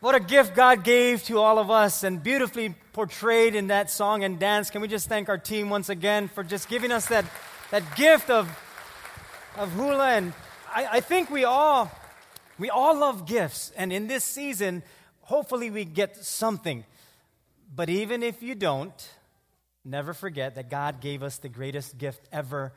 What a gift God gave to all of us and beautifully portrayed in that song and dance. Can we just thank our team once again for just giving us that, that gift of, of hula? And I, I think we all, we all love gifts. And in this season, hopefully we get something. But even if you don't, never forget that God gave us the greatest gift ever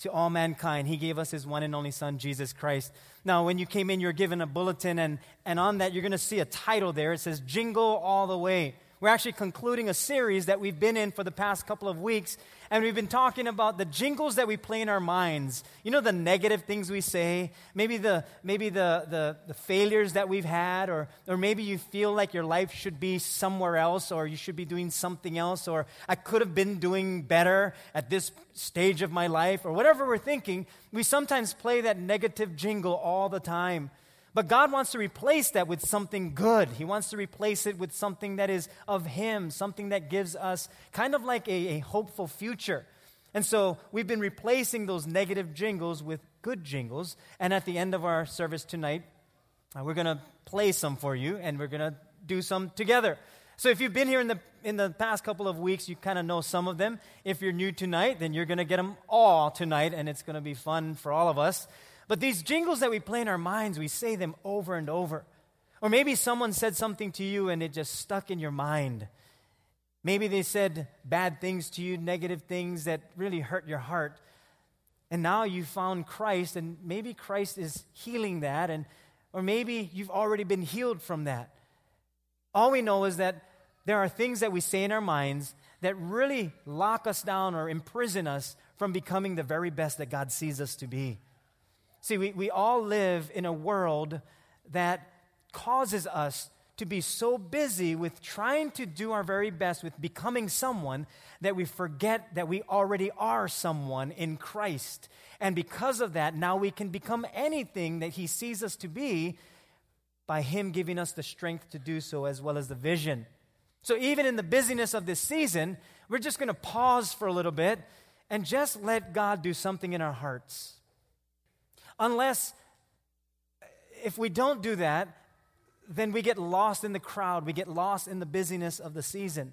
to all mankind. He gave us his one and only Son, Jesus Christ. Now, when you came in, you're given a bulletin, and, and on that, you're going to see a title there. It says Jingle All the Way. We're actually concluding a series that we've been in for the past couple of weeks, and we've been talking about the jingles that we play in our minds. You know, the negative things we say, maybe the, maybe the, the, the failures that we've had, or, or maybe you feel like your life should be somewhere else, or you should be doing something else, or I could have been doing better at this stage of my life, or whatever we're thinking. We sometimes play that negative jingle all the time. But God wants to replace that with something good. He wants to replace it with something that is of Him, something that gives us kind of like a, a hopeful future. And so we've been replacing those negative jingles with good jingles. And at the end of our service tonight, uh, we're going to play some for you and we're going to do some together. So if you've been here in the, in the past couple of weeks, you kind of know some of them. If you're new tonight, then you're going to get them all tonight, and it's going to be fun for all of us. But these jingles that we play in our minds, we say them over and over. Or maybe someone said something to you and it just stuck in your mind. Maybe they said bad things to you, negative things that really hurt your heart. And now you found Christ, and maybe Christ is healing that, and, or maybe you've already been healed from that. All we know is that there are things that we say in our minds that really lock us down or imprison us from becoming the very best that God sees us to be. See, we, we all live in a world that causes us to be so busy with trying to do our very best with becoming someone that we forget that we already are someone in Christ. And because of that, now we can become anything that He sees us to be by Him giving us the strength to do so as well as the vision. So, even in the busyness of this season, we're just going to pause for a little bit and just let God do something in our hearts. Unless, if we don't do that, then we get lost in the crowd, we get lost in the busyness of the season.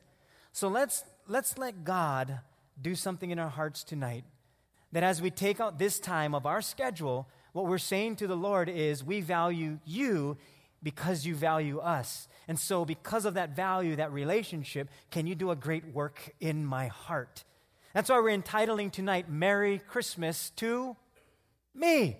So let's, let's let God do something in our hearts tonight. That as we take out this time of our schedule, what we're saying to the Lord is, we value you because you value us. And so, because of that value, that relationship, can you do a great work in my heart? That's why we're entitling tonight Merry Christmas to me.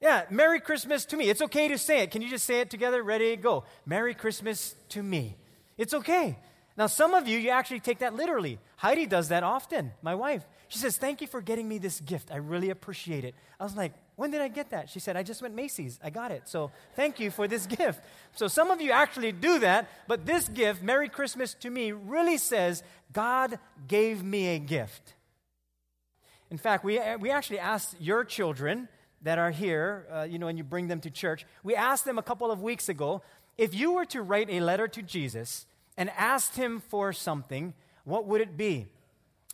Yeah, Merry Christmas to me. It's okay to say it. Can you just say it together? Ready, go. Merry Christmas to me. It's okay. Now, some of you, you actually take that literally. Heidi does that often, my wife. She says, Thank you for getting me this gift. I really appreciate it. I was like, When did I get that? She said, I just went Macy's. I got it. So thank you for this gift. So some of you actually do that, but this gift, Merry Christmas to me, really says, God gave me a gift. In fact, we, we actually asked your children that are here, uh, you know, and you bring them to church, we asked them a couple of weeks ago if you were to write a letter to Jesus and asked him for something, what would it be?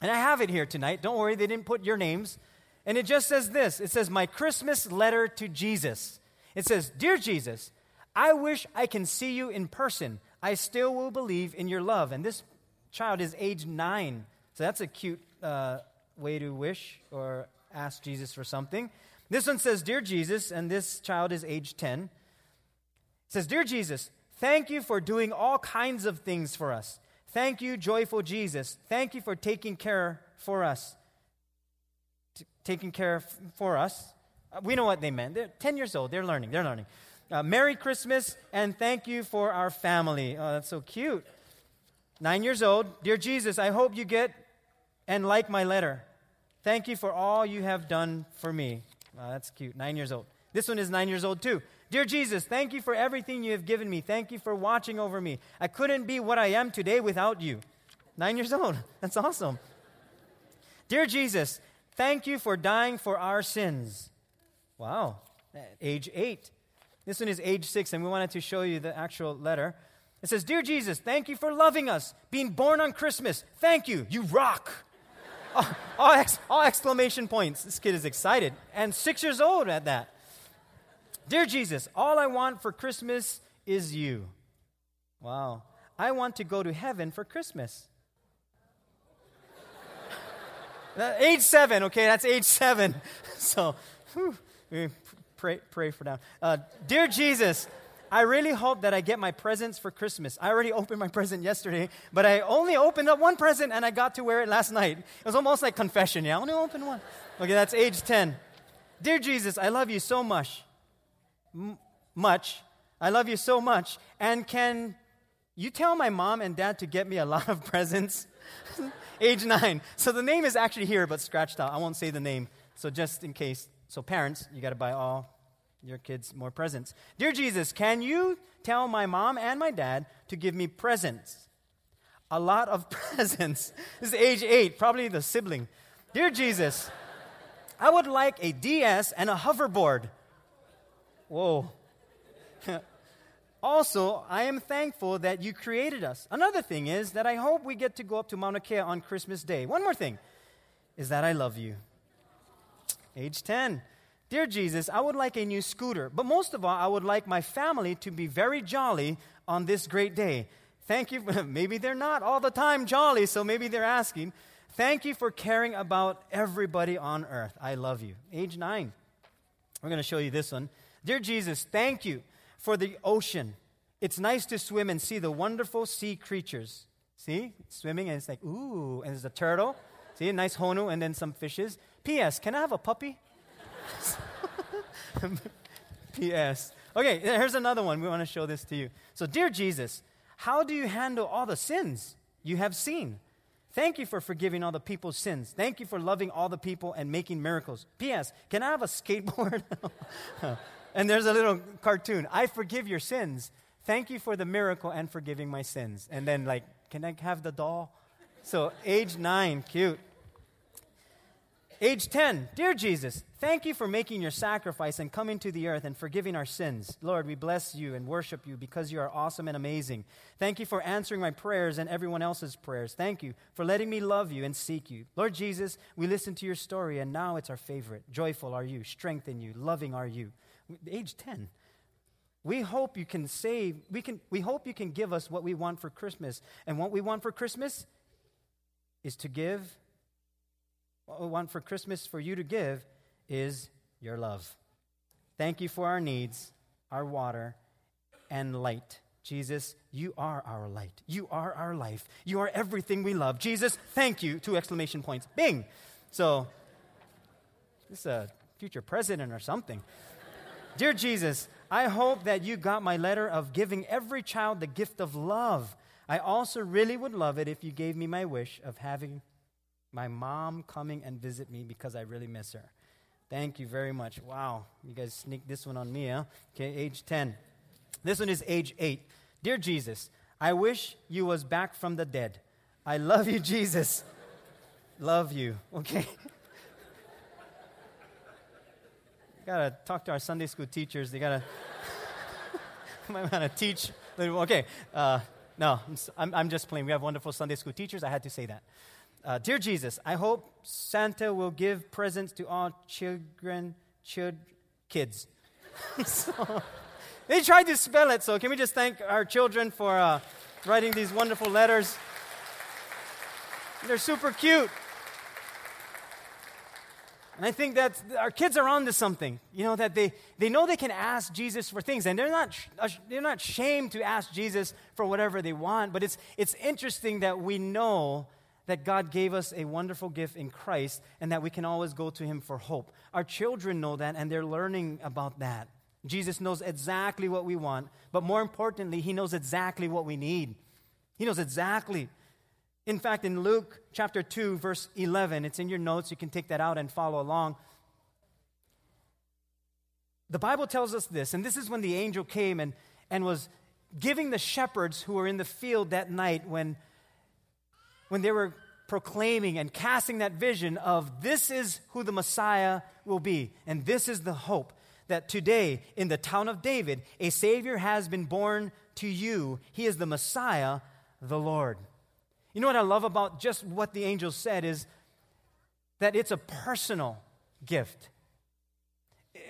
And I have it here tonight. Don't worry, they didn't put your names. And it just says this it says, My Christmas letter to Jesus. It says, Dear Jesus, I wish I can see you in person. I still will believe in your love. And this child is age nine. So that's a cute uh, way to wish or ask Jesus for something. This one says, Dear Jesus, and this child is age 10. It says, Dear Jesus, thank you for doing all kinds of things for us. Thank you, joyful Jesus. Thank you for taking care for us. T- taking care f- for us. Uh, we know what they meant. They're 10 years old. They're learning. They're learning. Uh, Merry Christmas and thank you for our family. Oh, that's so cute. Nine years old. Dear Jesus, I hope you get and like my letter. Thank you for all you have done for me. Oh, that's cute. Nine years old. This one is nine years old too. Dear Jesus, thank you for everything you have given me. Thank you for watching over me. I couldn't be what I am today without you. Nine years old. That's awesome. Dear Jesus, thank you for dying for our sins. Wow. Age eight. This one is age six, and we wanted to show you the actual letter. It says, Dear Jesus, thank you for loving us, being born on Christmas. Thank you. You rock all, ex, all exclamation points. This kid is excited. And six years old at that. Dear Jesus, all I want for Christmas is you. Wow. I want to go to heaven for Christmas. Age seven, okay, that's age seven. So, whew, pray, pray for now. Uh, Dear Jesus, I really hope that I get my presents for Christmas. I already opened my present yesterday, but I only opened up one present and I got to wear it last night. It was almost like confession. Yeah, I only opened one. Okay, that's age 10. Dear Jesus, I love you so much. M- much. I love you so much. And can you tell my mom and dad to get me a lot of presents? age 9. So the name is actually here, but scratched out. I won't say the name. So just in case. So parents, you got to buy all your kids more presents. Dear Jesus, can you tell my mom and my dad to give me presents? A lot of presents. This is age 8, probably the sibling. Dear Jesus, I would like a DS and a hoverboard. Whoa. also, I am thankful that you created us. Another thing is that I hope we get to go up to Mauna Kea on Christmas Day. One more thing is that I love you. Age 10. Dear Jesus, I would like a new scooter, but most of all, I would like my family to be very jolly on this great day. Thank you. maybe they're not all the time jolly, so maybe they're asking. Thank you for caring about everybody on earth. I love you. Age nine. We're going to show you this one. Dear Jesus, thank you for the ocean. It's nice to swim and see the wonderful sea creatures. See? Swimming, and it's like, ooh, and there's a turtle. See, a nice honu, and then some fishes. P.S. Can I have a puppy? P.S. Okay, here's another one. We want to show this to you. So, dear Jesus, how do you handle all the sins you have seen? Thank you for forgiving all the people's sins. Thank you for loving all the people and making miracles. P.S. Can I have a skateboard? and there's a little cartoon. I forgive your sins. Thank you for the miracle and forgiving my sins. And then, like, can I have the doll? So, age nine, cute. Age 10, Dear Jesus, thank you for making your sacrifice and coming to the earth and forgiving our sins. Lord, we bless you and worship you because you are awesome and amazing. Thank you for answering my prayers and everyone else's prayers. Thank you for letting me love you and seek you. Lord Jesus, we listened to your story and now it's our favorite. Joyful are you, strength in you, loving are you. Age 10. We hope you can save, we, can, we hope you can give us what we want for Christmas. And what we want for Christmas is to give what we want for Christmas for you to give is your love. Thank you for our needs, our water, and light. Jesus, you are our light. You are our life. You are everything we love. Jesus, thank you. Two exclamation points. Bing. So, this is a future president or something. Dear Jesus, I hope that you got my letter of giving every child the gift of love. I also really would love it if you gave me my wish of having my mom coming and visit me because I really miss her. Thank you very much. Wow, you guys sneak this one on me, huh? Okay, age 10. This one is age 8. Dear Jesus, I wish you was back from the dead. I love you, Jesus. love you. Okay. gotta talk to our Sunday school teachers. They gotta want to teach. Okay, uh, no, I'm, I'm just playing. We have wonderful Sunday school teachers. I had to say that. Uh, Dear Jesus, I hope Santa will give presents to all children, kids. so, they tried to spell it, so can we just thank our children for uh, writing these wonderful letters? They're super cute. And I think that our kids are on to something, you know, that they, they know they can ask Jesus for things, and they're not, they're not shamed to ask Jesus for whatever they want, but it's, it's interesting that we know that God gave us a wonderful gift in Christ and that we can always go to Him for hope. Our children know that and they're learning about that. Jesus knows exactly what we want, but more importantly, He knows exactly what we need. He knows exactly. In fact, in Luke chapter 2, verse 11, it's in your notes, you can take that out and follow along. The Bible tells us this, and this is when the angel came and, and was giving the shepherds who were in the field that night when when they were proclaiming and casting that vision of this is who the Messiah will be, and this is the hope that today in the town of David, a Savior has been born to you. He is the Messiah, the Lord. You know what I love about just what the angel said is that it's a personal gift.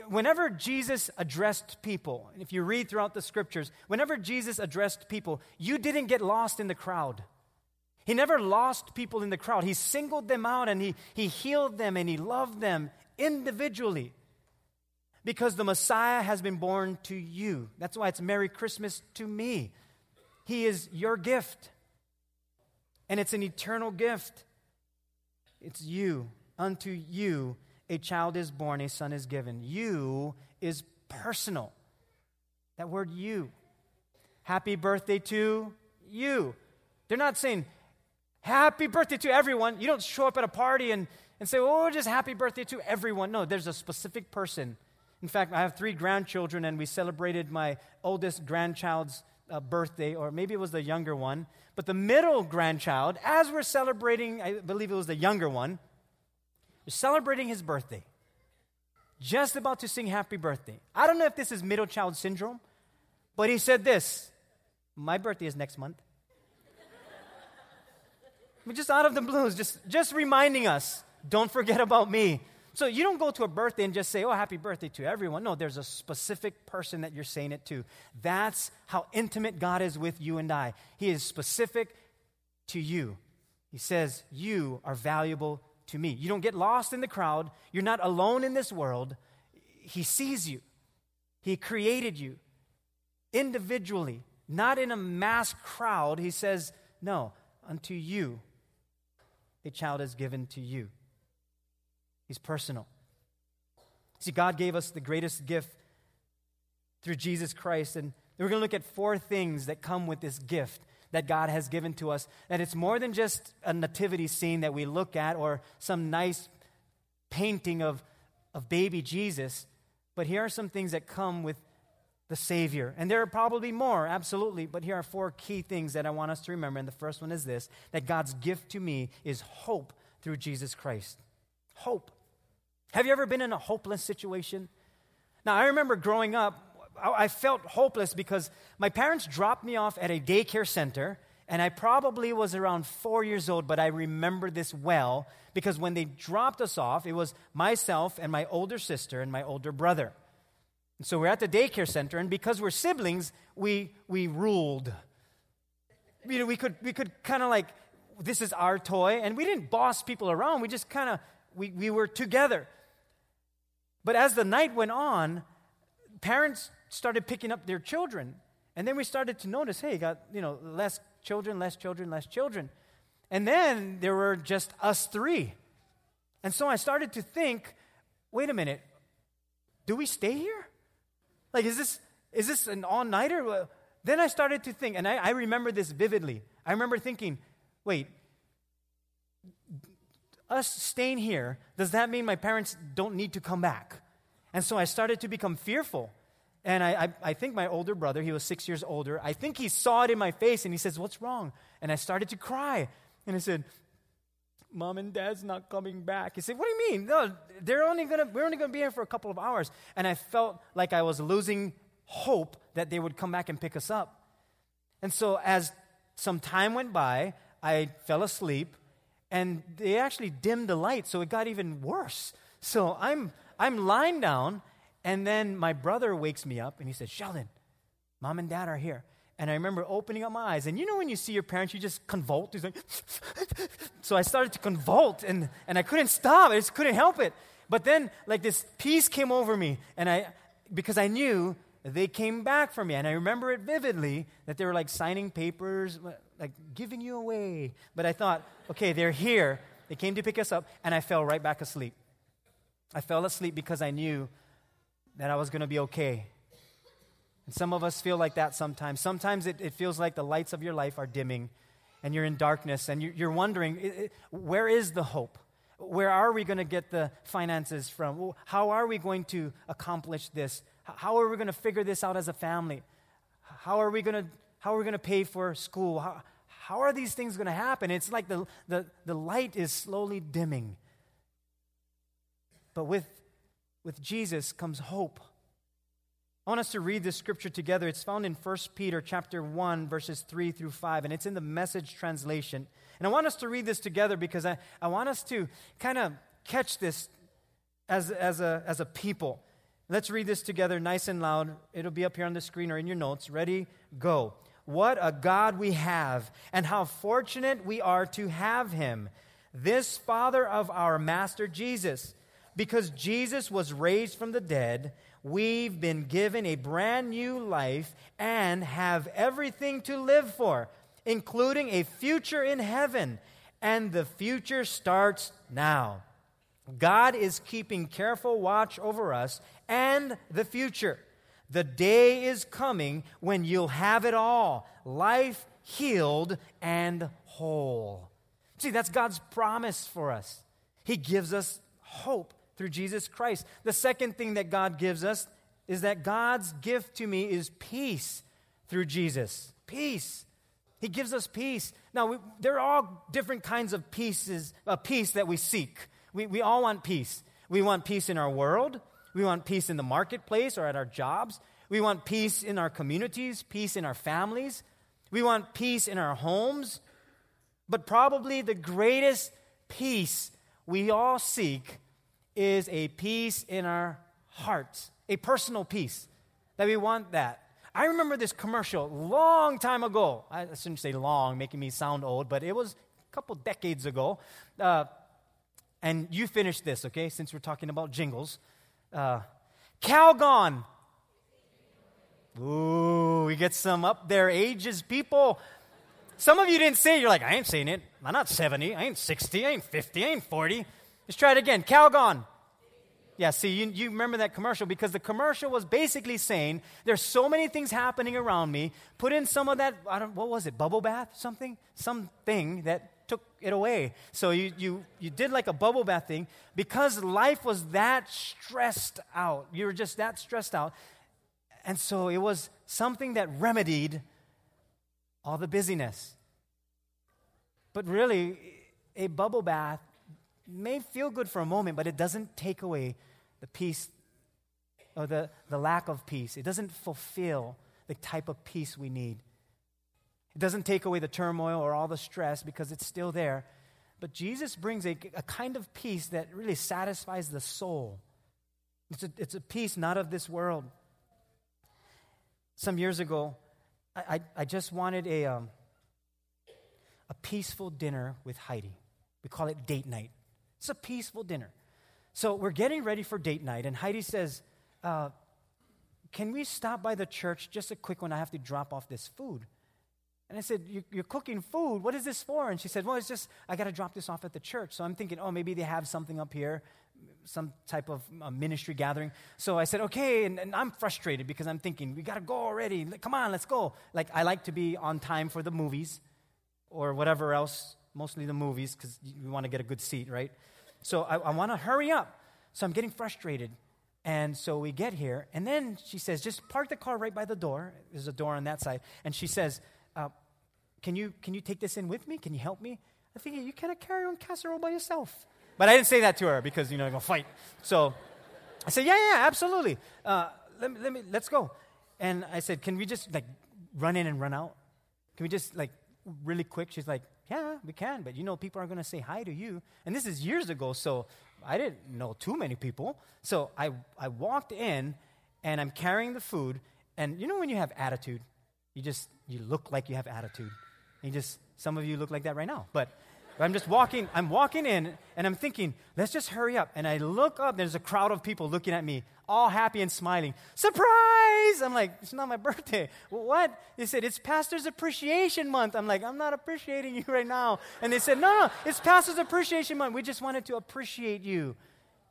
whenever Jesus addressed people, and if you read throughout the scriptures, whenever Jesus addressed people, you didn't get lost in the crowd. He never lost people in the crowd. He singled them out and he, he healed them and he loved them individually because the Messiah has been born to you. That's why it's Merry Christmas to me. He is your gift, and it's an eternal gift. It's you. Unto you a child is born, a son is given. You is personal. That word you. Happy birthday to you. They're not saying, Happy birthday to everyone. You don't show up at a party and, and say, Oh, just happy birthday to everyone. No, there's a specific person. In fact, I have three grandchildren, and we celebrated my oldest grandchild's uh, birthday, or maybe it was the younger one. But the middle grandchild, as we're celebrating, I believe it was the younger one, we're celebrating his birthday. Just about to sing happy birthday. I don't know if this is middle child syndrome, but he said this My birthday is next month. I mean, just out of the blues, just, just reminding us don't forget about me. So you don't go to a birthday and just say, oh, happy birthday to everyone. No, there's a specific person that you're saying it to. That's how intimate God is with you and I. He is specific to you. He says, you are valuable to me. You don't get lost in the crowd. You're not alone in this world. He sees you, He created you individually, not in a mass crowd. He says, no, unto you a child is given to you. He's personal. See, God gave us the greatest gift through Jesus Christ, and we're going to look at four things that come with this gift that God has given to us. That it's more than just a nativity scene that we look at or some nice painting of, of baby Jesus, but here are some things that come with the Savior. And there are probably more, absolutely, but here are four key things that I want us to remember. And the first one is this that God's gift to me is hope through Jesus Christ. Hope. Have you ever been in a hopeless situation? Now, I remember growing up, I felt hopeless because my parents dropped me off at a daycare center, and I probably was around four years old, but I remember this well because when they dropped us off, it was myself and my older sister and my older brother. And so we're at the daycare center, and because we're siblings, we, we ruled. You know, we could, we could kind of like, this is our toy, and we didn't boss people around. We just kind of, we, we were together. But as the night went on, parents started picking up their children. And then we started to notice, hey, got, you know, less children, less children, less children. And then there were just us three. And so I started to think, wait a minute, do we stay here? Like, is this, is this an all nighter? Then I started to think, and I, I remember this vividly. I remember thinking, wait, us staying here, does that mean my parents don't need to come back? And so I started to become fearful. And I, I, I, think my older brother, he was six years older, I think he saw it in my face and he says, What's wrong? And I started to cry. And I said, Mom and Dad's not coming back. He said, What do you mean? No, they're only gonna, we're only going to be here for a couple of hours. And I felt like I was losing hope that they would come back and pick us up. And so, as some time went by, I fell asleep and they actually dimmed the light, so it got even worse. So, I'm, I'm lying down, and then my brother wakes me up and he says, Sheldon, mom and dad are here. And I remember opening up my eyes. And you know when you see your parents, you just convulse. Like, so I started to convulse and, and I couldn't stop. I just couldn't help it. But then, like, this peace came over me. And I, because I knew they came back for me. And I remember it vividly that they were like signing papers, like giving you away. But I thought, okay, they're here. They came to pick us up. And I fell right back asleep. I fell asleep because I knew that I was going to be okay. And some of us feel like that sometimes. Sometimes it, it feels like the lights of your life are dimming and you're in darkness and you're wondering, where is the hope? Where are we going to get the finances from? How are we going to accomplish this? How are we going to figure this out as a family? How are we going to, how are we going to pay for school? How, how are these things going to happen? It's like the, the, the light is slowly dimming. But with, with Jesus comes hope. I want us to read this scripture together. It's found in 1 Peter chapter 1, verses 3 through 5, and it's in the message translation. And I want us to read this together because I, I want us to kind of catch this as, as, a, as a people. Let's read this together nice and loud. It'll be up here on the screen or in your notes. Ready? Go. What a God we have, and how fortunate we are to have him, this Father of our Master Jesus. Because Jesus was raised from the dead, we've been given a brand new life and have everything to live for, including a future in heaven. And the future starts now. God is keeping careful watch over us and the future. The day is coming when you'll have it all life healed and whole. See, that's God's promise for us. He gives us hope through Jesus Christ. The second thing that God gives us is that God's gift to me is peace through Jesus. Peace. He gives us peace. Now, we, there are all different kinds of pieces, uh, peace that we seek. We, we all want peace. We want peace in our world. We want peace in the marketplace or at our jobs. We want peace in our communities, peace in our families. We want peace in our homes. But probably the greatest peace we all seek is a peace in our hearts, a personal peace. That we want that. I remember this commercial long time ago. I shouldn't say long, making me sound old, but it was a couple decades ago. Uh, and you finish this, okay, since we're talking about jingles. Uh, Calgon. Ooh, we get some up there ages people. Some of you didn't say it. You're like, I ain't saying it. I'm not 70. I ain't 60. I ain't 50. I ain't 40. Let's try it again. Calgon. Yeah, see, you, you remember that commercial because the commercial was basically saying there's so many things happening around me. Put in some of that, I don't, what was it, bubble bath, something? Something that took it away. So you, you, you did like a bubble bath thing because life was that stressed out. You were just that stressed out. And so it was something that remedied all the busyness. But really, a bubble bath may feel good for a moment, but it doesn't take away the peace or the, the lack of peace. It doesn't fulfill the type of peace we need. It doesn't take away the turmoil or all the stress because it's still there. But Jesus brings a, a kind of peace that really satisfies the soul. It's a, it's a peace not of this world. Some years ago, I, I, I just wanted a, um, a peaceful dinner with Heidi. We call it date night. It's a peaceful dinner. So we're getting ready for date night, and Heidi says, uh, Can we stop by the church? Just a quick one. I have to drop off this food. And I said, You're cooking food. What is this for? And she said, Well, it's just, I got to drop this off at the church. So I'm thinking, Oh, maybe they have something up here, some type of ministry gathering. So I said, Okay. And, and I'm frustrated because I'm thinking, We got to go already. Come on, let's go. Like, I like to be on time for the movies or whatever else mostly the movies because you want to get a good seat, right? So I, I want to hurry up. So I'm getting frustrated. And so we get here, and then she says, just park the car right by the door. There's a door on that side. And she says, uh, can, you, can you take this in with me? Can you help me? I think you cannot carry on casserole by yourself. But I didn't say that to her because, you know, I'm going to fight. So I said, yeah, yeah, absolutely. Uh, let, me, let me, let's go. And I said, can we just, like, run in and run out? Can we just, like, really quick? She's like, yeah, we can, but you know, people are going to say hi to you. And this is years ago, so I didn't know too many people. So I, I walked in and I'm carrying the food. And you know, when you have attitude, you just, you look like you have attitude. You just, some of you look like that right now. But I'm just walking, I'm walking in and I'm thinking, let's just hurry up. And I look up, there's a crowd of people looking at me, all happy and smiling. Surprise! I'm like, it's not my birthday. what? They said, it's Pastor's Appreciation Month. I'm like, I'm not appreciating you right now. And they said, no, no, it's Pastor's Appreciation Month. We just wanted to appreciate you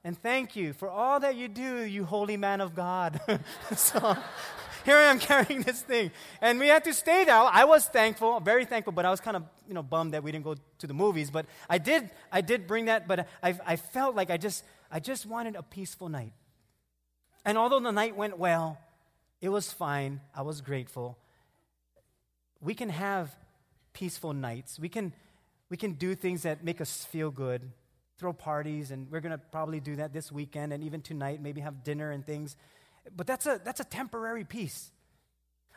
and thank you for all that you do, you holy man of God. so here I am carrying this thing. And we had to stay there. I was thankful, very thankful, but I was kind of, you know, bummed that we didn't go to the movies. But I did, I did bring that, but I, I felt like I just, I just wanted a peaceful night. And although the night went well, it was fine. I was grateful. We can have peaceful nights. We can, we can do things that make us feel good, throw parties, and we're going to probably do that this weekend and even tonight, maybe have dinner and things. But that's a, that's a temporary peace.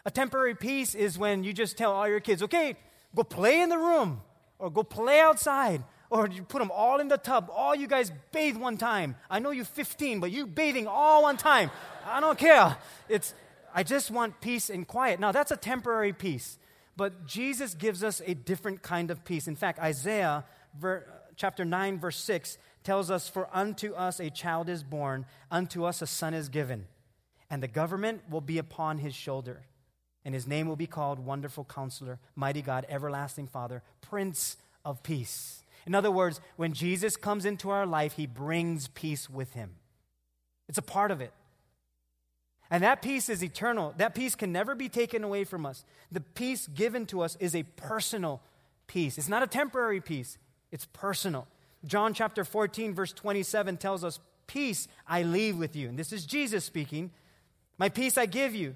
A temporary peace is when you just tell all your kids, okay, go play in the room or go play outside Or you put them all in the tub. All you guys bathe one time. I know you're 15, but you bathing all one time. I don't care. It's, I just want peace and quiet. Now, that's a temporary peace. But Jesus gives us a different kind of peace. In fact, Isaiah ver, chapter 9, verse 6 tells us, For unto us a child is born, unto us a son is given, and the government will be upon his shoulder. And his name will be called Wonderful Counselor, Mighty God, Everlasting Father, Prince of Peace. In other words, when Jesus comes into our life, he brings peace with him. It's a part of it. And that peace is eternal. That peace can never be taken away from us. The peace given to us is a personal peace. It's not a temporary peace, it's personal. John chapter 14, verse 27 tells us, Peace I leave with you. And this is Jesus speaking. My peace I give you.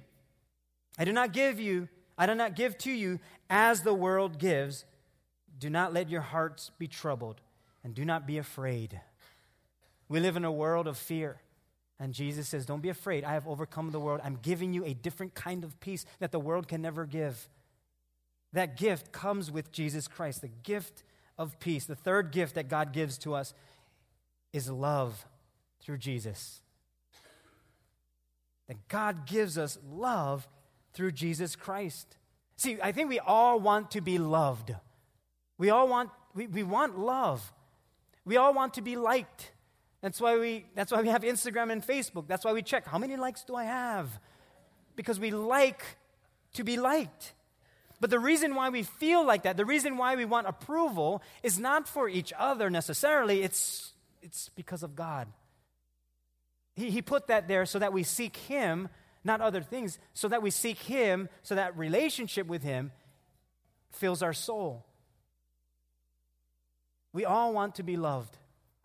I do not give you, I do not give to you as the world gives. Do not let your hearts be troubled, and do not be afraid. We live in a world of fear. And Jesus says, Don't be afraid. I have overcome the world. I'm giving you a different kind of peace that the world can never give. That gift comes with Jesus Christ, the gift of peace. The third gift that God gives to us is love through Jesus. That God gives us love through Jesus Christ. See, I think we all want to be loved. We all want, we, we want love. We all want to be liked. That's why, we, that's why we have Instagram and Facebook. That's why we check how many likes do I have? Because we like to be liked. But the reason why we feel like that, the reason why we want approval, is not for each other necessarily, it's, it's because of God. He, he put that there so that we seek Him, not other things, so that we seek Him, so that relationship with Him fills our soul. We all want to be loved.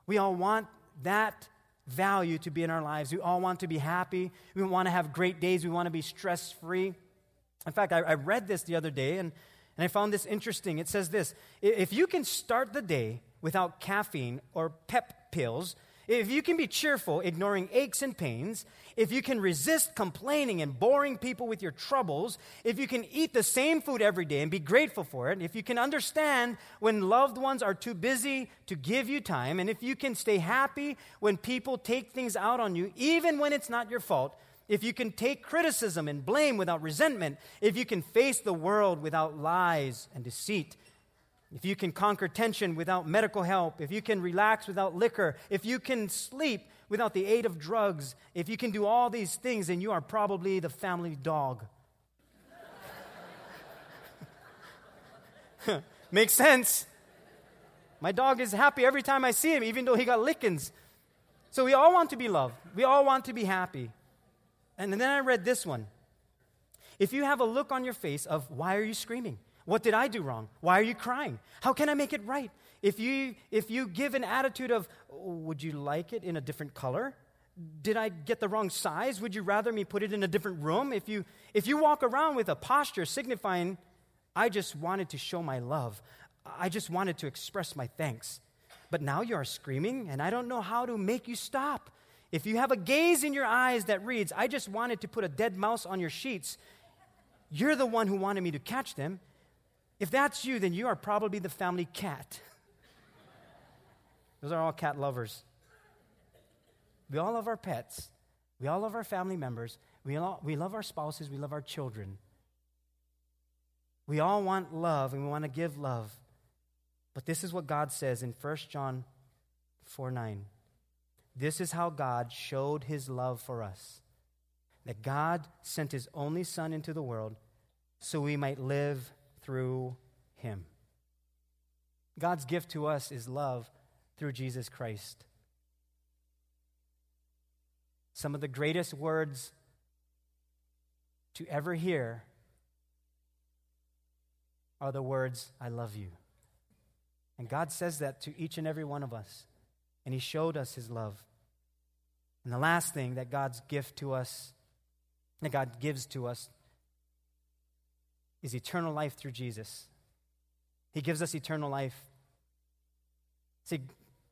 We all want that value to be in our lives. We all want to be happy. We want to have great days. We want to be stress free. In fact, I, I, read this the other day and, and I found this interesting. It says this If you can start the day without caffeine or pep pills, if you can be cheerful, ignoring aches and pains, if you can resist complaining and boring people with your troubles, if you can eat the same food every day and be grateful for it, if you can understand when loved ones are too busy to give you time, and if you can stay happy when people take things out on you, even when it's not your fault, if you can take criticism and blame without resentment, if you can face the world without lies and deceit, if you can conquer tension without medical help, if you can relax without liquor, if you can sleep without the aid of drugs, if you can do all these things, then you are probably the family dog. Makes sense. My dog is happy every time I see him, even though he got lickings. So we all want to be loved. We all want to be happy. And then I read this one. If you have a look on your face of why are you screaming? What did I do wrong? Why are you crying? How can I make it right? If you, if you give an attitude of, would you like it in a different color? Did I get the wrong size? Would you rather me put it in a different room? If you, if you walk around with a posture signifying, I just wanted to show my love, I just wanted to express my thanks. But now you are screaming, and I don't know how to make you stop. If you have a gaze in your eyes that reads, I just wanted to put a dead mouse on your sheets, you're the one who wanted me to catch them. If that's you, then you are probably the family cat. Those are all cat lovers. We all love our pets. We all love our family members. We, all, we love our spouses. We love our children. We all want love and we want to give love. But this is what God says in 1 John 4 9. This is how God showed his love for us that God sent his only Son into the world so we might live through him. God's gift to us is love through Jesus Christ. Some of the greatest words to ever hear are the words, I love you. And God says that to each and every one of us. And He showed us His love. And the last thing that God's gift to us, that God gives to us, is eternal life through Jesus. He gives us eternal life. See,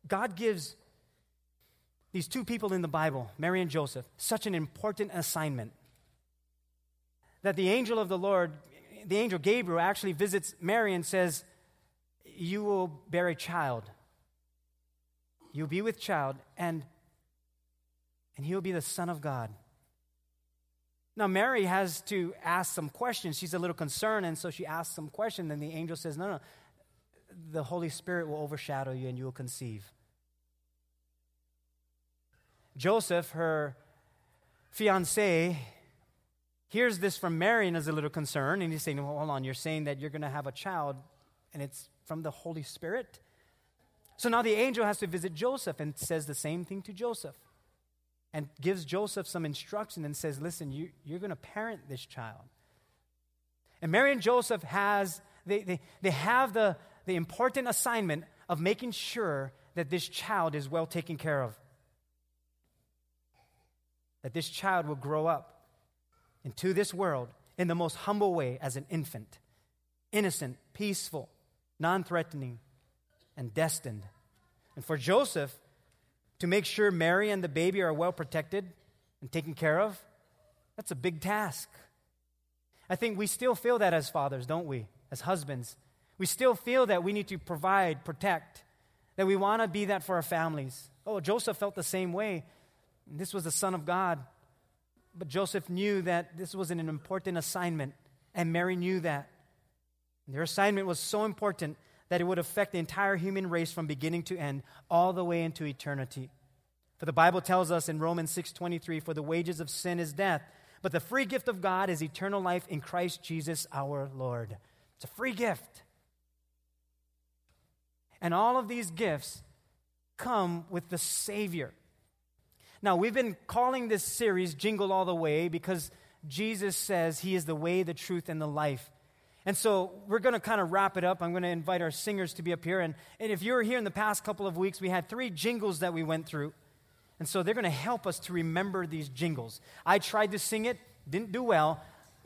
God gives these two people in the Bible, Mary and Joseph, such an important assignment that the angel of the Lord, the angel Gabriel, actually visits Mary and says, You will bear a child You'll be with child, and, and he'll be the Son of God. Now, Mary has to ask some questions. She's a little concerned, and so she asks some questions. And the angel says, No, no, the Holy Spirit will overshadow you and you will conceive. Joseph, her fiance, hears this from Mary and is a little concerned. And he's saying, well, Hold on, you're saying that you're going to have a child and it's from the Holy Spirit? So now the angel has to visit Joseph and says the same thing to Joseph and gives Joseph some instruction and says, Listen, you, you're going to parent this child. And Mary and Joseph has, they, they, they have the, the important assignment of making sure that this child is well taken care of. That this child will grow up into this world in the most humble way as an infant, innocent, peaceful, non threatening, and destined. And for Joseph to make sure Mary and the baby are well protected and taken care of, that's a big task. I think we still feel that as fathers, don't we? As husbands. We still feel that we need to provide, protect, that we want to be that for our families. Oh, Joseph felt the same way. This was the Son of God. But Joseph knew that this was an important assignment, and Mary knew that. Their assignment was so important that it would affect the entire human race from beginning to end, all the way into eternity. For the Bible tells us in Romans 6:23, "For the wages of sin is death, but the free gift of God is eternal life in Christ Jesus our Lord." It's a free gift. And all of these gifts come with the Savior. Now, we've been calling this series Jingle All the Way because Jesus says He is the way, the truth, and the life. And so we're going to kind of wrap it up. I'm going to invite our singers to be up here. And, and if you were here in the past couple of weeks, we had three jingles that we went through. And so they're going to help us to remember these jingles. I tried to sing it, didn't do well.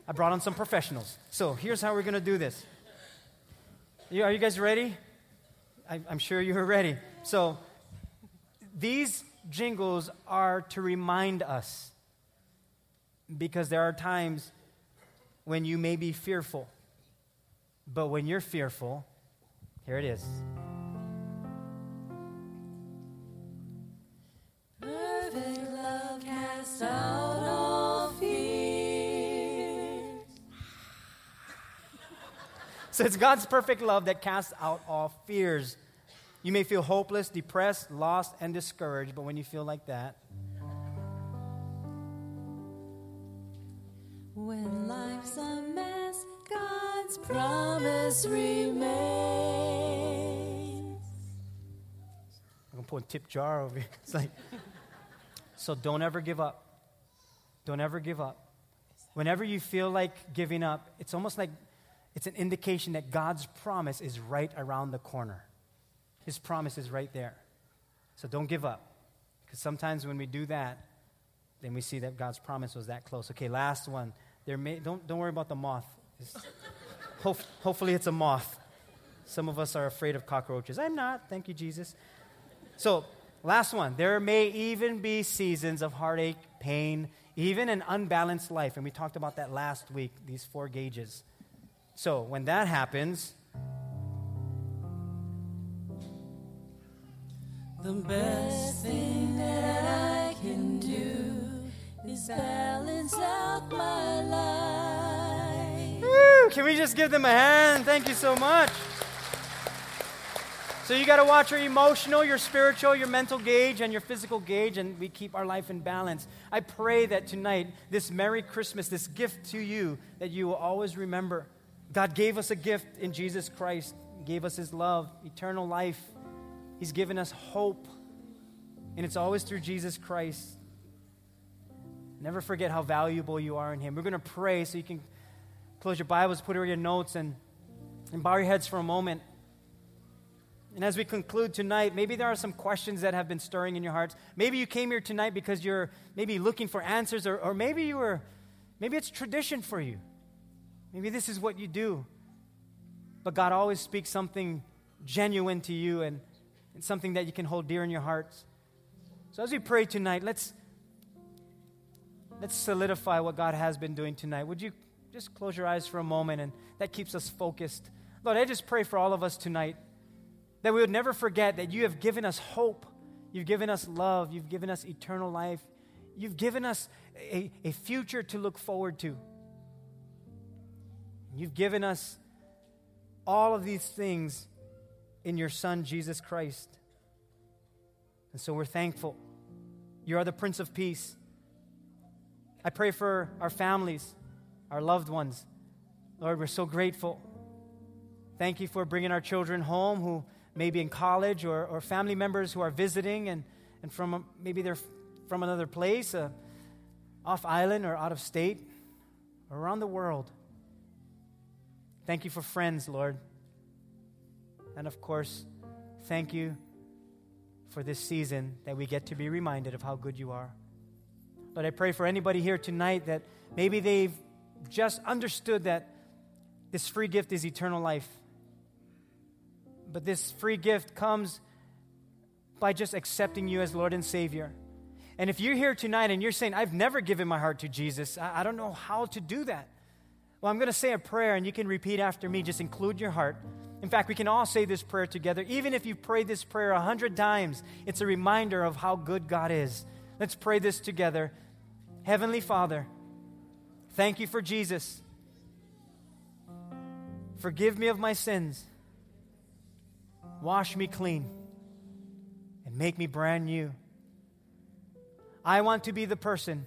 I brought on some professionals. So here's how we're going to do this. Are you guys ready? I'm sure you're ready. So these jingles are to remind us because there are times when you may be fearful but when you're fearful, here it is. Perfect love casts out all fears. So it's God's perfect love that casts out all fears. You may feel hopeless, depressed, lost, and discouraged, but when you feel like that, when promise remains. I'm gonna put a tip jar over here. It's like, so don't ever give up. Don't ever give up. Whenever you feel like giving up, it's almost like it's an indication that God's promise is right around the corner. His promise is right there. So don't give up. Because sometimes when we do that, then we see that God's promise was that close. Okay, last one. There may, don't, don't worry about the moth. Hope, hopefully, it's a moth. Some of us are afraid of cockroaches. I'm not. Thank you, Jesus. So, last one. There may even be seasons of heartache, pain, even an unbalanced life. And we talked about that last week, these four gauges. So, when that happens, The best thing that I can we just give them a hand? Thank you so much. So, you got to watch your emotional, your spiritual, your mental gauge, and your physical gauge, and we keep our life in balance. I pray that tonight, this Merry Christmas, this gift to you, that you will always remember God gave us a gift in Jesus Christ, he gave us His love, eternal life. He's given us hope, and it's always through Jesus Christ. Never forget how valuable you are in Him. We're going to pray so you can close your Bibles, put away your notes, and, and bow your heads for a moment. And as we conclude tonight, maybe there are some questions that have been stirring in your hearts. Maybe you came here tonight because you're maybe looking for answers, or, or maybe you were, maybe it's tradition for you. Maybe this is what you do. But God always speaks something genuine to you and, and something that you can hold dear in your hearts. So as we pray tonight, let's let's solidify what God has been doing tonight. Would you just close your eyes for a moment and that keeps us focused. Lord, I just pray for all of us tonight that we would never forget that you have given us hope. You've given us love. You've given us eternal life. You've given us a, a future to look forward to. You've given us all of these things in your Son, Jesus Christ. And so we're thankful. You are the Prince of Peace. I pray for our families, our loved ones. Lord, we're so grateful. Thank you for bringing our children home who may be in college or, or family members who are visiting and, and from maybe they're from another place, uh, off island or out of state, or around the world. Thank you for friends, Lord. And of course, thank you for this season that we get to be reminded of how good you are. But I pray for anybody here tonight that maybe they've just understood that this free gift is eternal life. But this free gift comes by just accepting you as Lord and Savior. And if you're here tonight and you're saying, I've never given my heart to Jesus, I, I don't know how to do that. Well, I'm going to say a prayer and you can repeat after me. Just include your heart. In fact, we can all say this prayer together. Even if you've prayed this prayer a hundred times, it's a reminder of how good God is. Let's pray this together. Heavenly Father, thank you for Jesus. Forgive me of my sins. Wash me clean and make me brand new. I want to be the person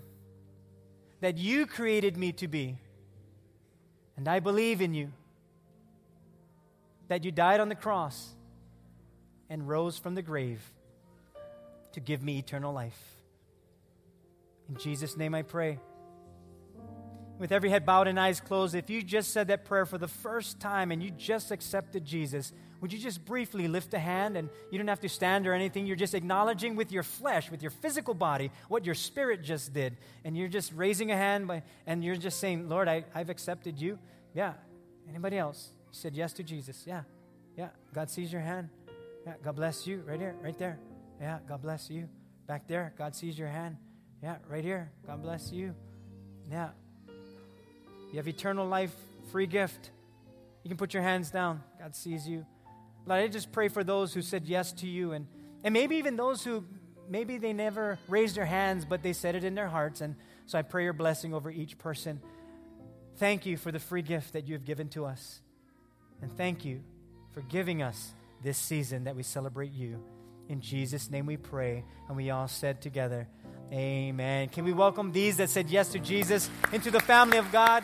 that you created me to be. And I believe in you that you died on the cross and rose from the grave to give me eternal life. In Jesus' name I pray. With every head bowed and eyes closed, if you just said that prayer for the first time and you just accepted Jesus, would you just briefly lift a hand and you don't have to stand or anything? You're just acknowledging with your flesh, with your physical body, what your spirit just did. And you're just raising a hand by, and you're just saying, Lord, I, I've accepted you. Yeah. Anybody else? You said yes to Jesus. Yeah. Yeah. God sees your hand. Yeah. God bless you. Right here. Right there. Yeah. God bless you. Back there. God sees your hand. Yeah. Right here. God bless you. Yeah. You have eternal life, free gift. You can put your hands down. God sees you. Lord, I just pray for those who said yes to you and, and maybe even those who maybe they never raised their hands, but they said it in their hearts. And so I pray your blessing over each person. Thank you for the free gift that you have given to us. And thank you for giving us this season that we celebrate you. In Jesus' name we pray. And we all said together, Amen. Can we welcome these that said yes to Jesus into the family of God?